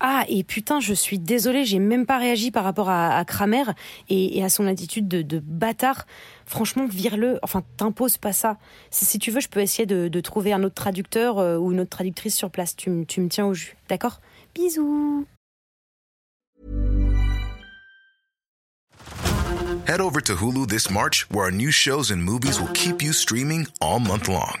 Ah, et putain, je suis désolée, j'ai même pas réagi par rapport à, Kramer et, à son attitude de, bâtard. Franchement, vire-le. Enfin, t'imposes pas ça. Si, tu veux, je peux essayer de, trouver un autre traducteur euh, ou une autre traductrice sur place. Tu, tu me tiens au jus, d'accord? Bisous Head over to Hulu this March, where our new shows and movies will keep you streaming all month long.